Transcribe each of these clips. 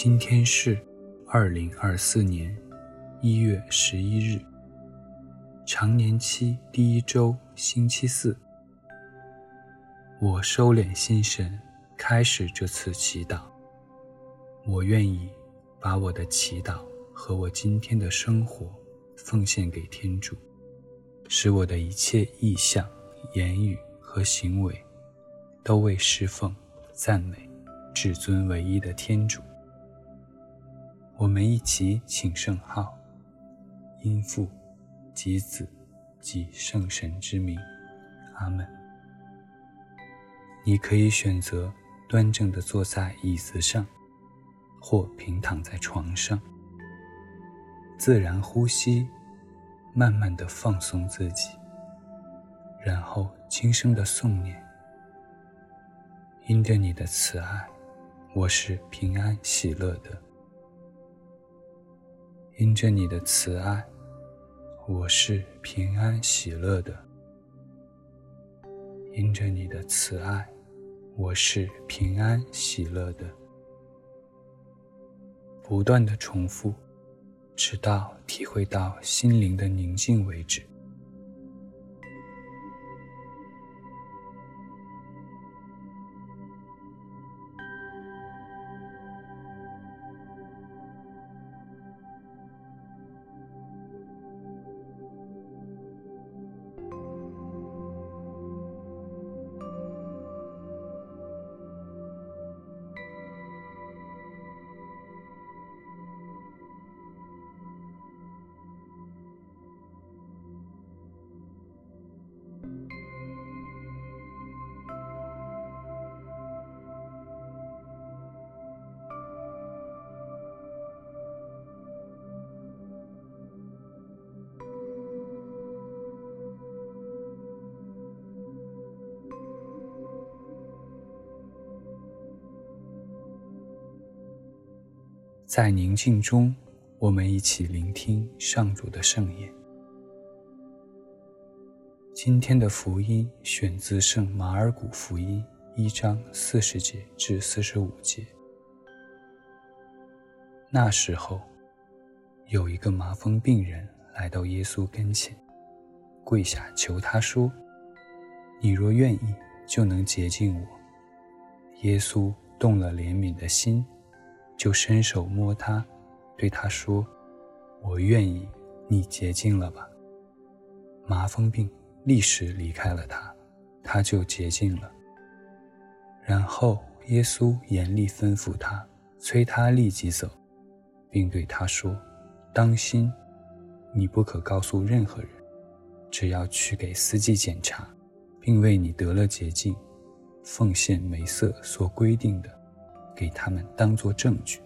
今天是二零二四年一月十一日，常年期第一周星期四。我收敛心神，开始这次祈祷。我愿意把我的祈祷和我今天的生活奉献给天主，使我的一切意向、言语和行为都为侍奉、赞美至尊唯一的天主。我们一起请圣号，因父及子及圣神之名，阿门。你可以选择端正地坐在椅子上，或平躺在床上，自然呼吸，慢慢地放松自己，然后轻声地诵念：因着你的慈爱，我是平安喜乐的。因着你的慈爱，我是平安喜乐的。因着你的慈爱，我是平安喜乐的。不断的重复，直到体会到心灵的宁静为止。在宁静中，我们一起聆听上主的圣言。今天的福音选自圣马尔谷福音一章四十节至四十五节。那时候，有一个麻风病人来到耶稣跟前，跪下求他说：“你若愿意，就能洁净我。”耶稣动了怜悯的心。就伸手摸他，对他说：“我愿意，你洁净了吧。”麻风病立时离开了他，他就洁净了。然后耶稣严厉吩咐他，催他立即走，并对他说：“当心，你不可告诉任何人，只要去给司机检查，并为你得了洁净，奉献梅瑟所规定的。”给他们当作证据，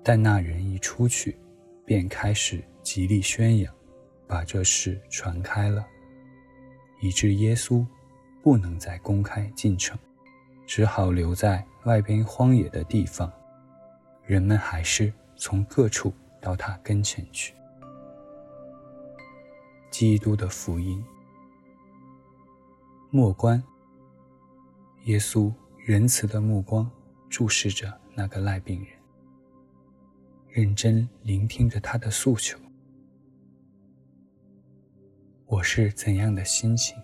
但那人一出去，便开始极力宣扬，把这事传开了，以致耶稣不能再公开进城，只好留在外边荒野的地方。人们还是从各处到他跟前去。基督的福音。莫关，耶稣仁慈的目光。注视着那个赖病人，认真聆听着他的诉求。我是怎样的心情？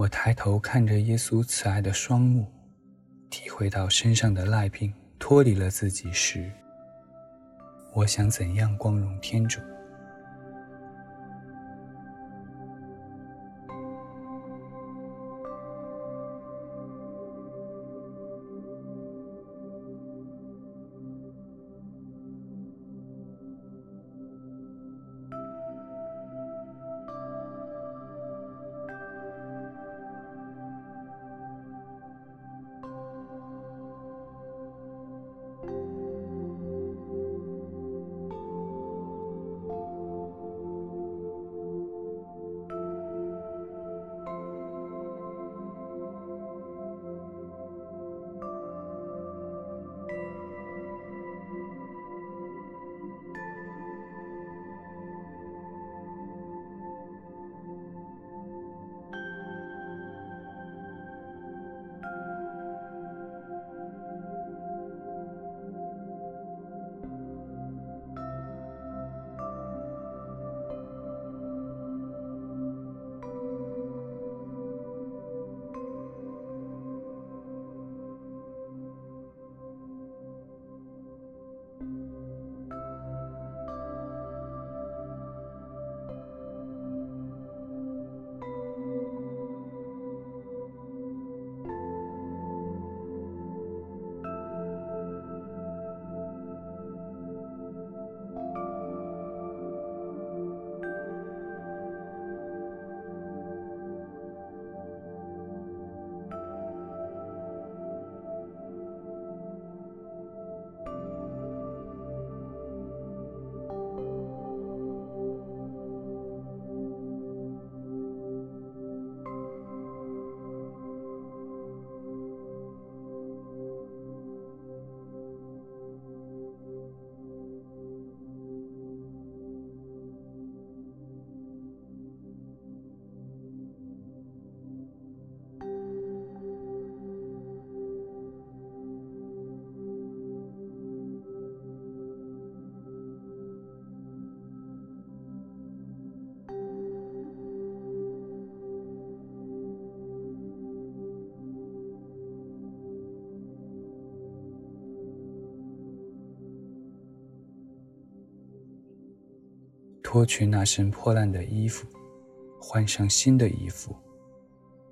我抬头看着耶稣慈爱的双目，体会到身上的赖病脱离了自己时，我想怎样光荣天主？脱去那身破烂的衣服，换上新的衣服，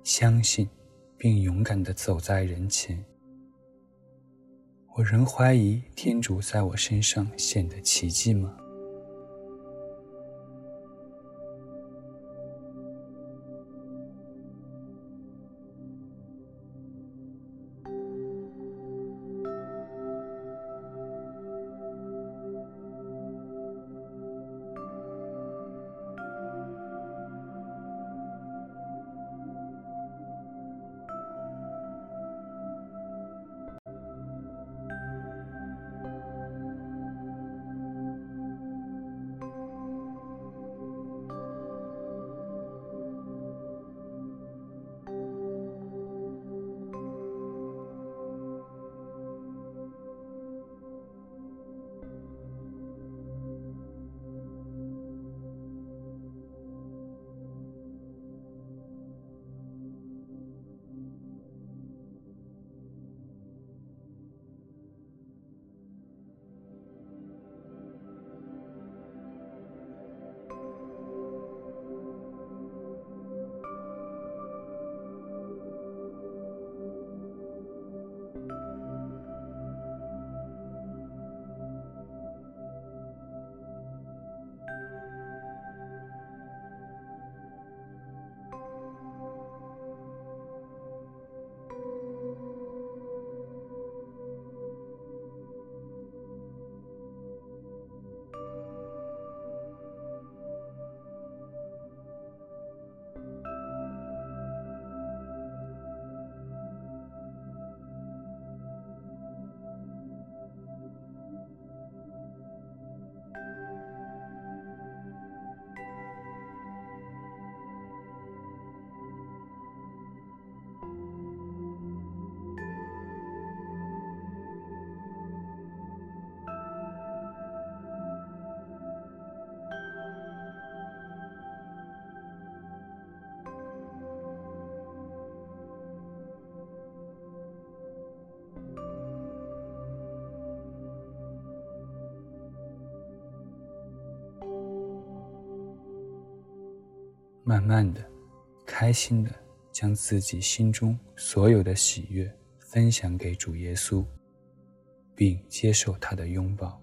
相信并勇敢地走在人前。我仍怀疑天主在我身上显得奇迹吗？慢慢的、开心的将自己心中所有的喜悦分享给主耶稣，并接受他的拥抱。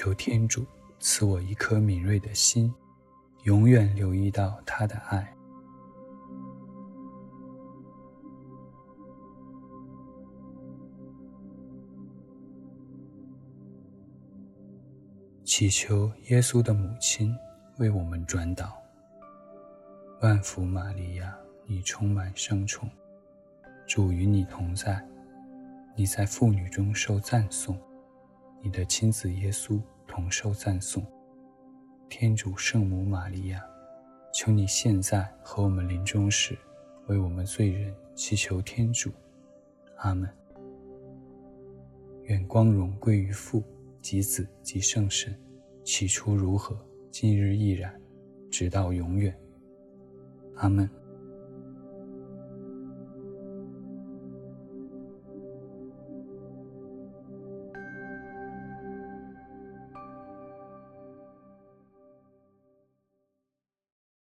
求天主赐我一颗敏锐的心，永远留意到他的爱。祈求耶稣的母亲为我们转祷。万福玛利亚，你充满圣宠，主与你同在，你在妇女中受赞颂。你的亲子耶稣同受赞颂，天主圣母玛利亚，求你现在和我们临终时，为我们罪人祈求天主。阿门。愿光荣归于父及子及圣神，起初如何，今日亦然，直到永远。阿门。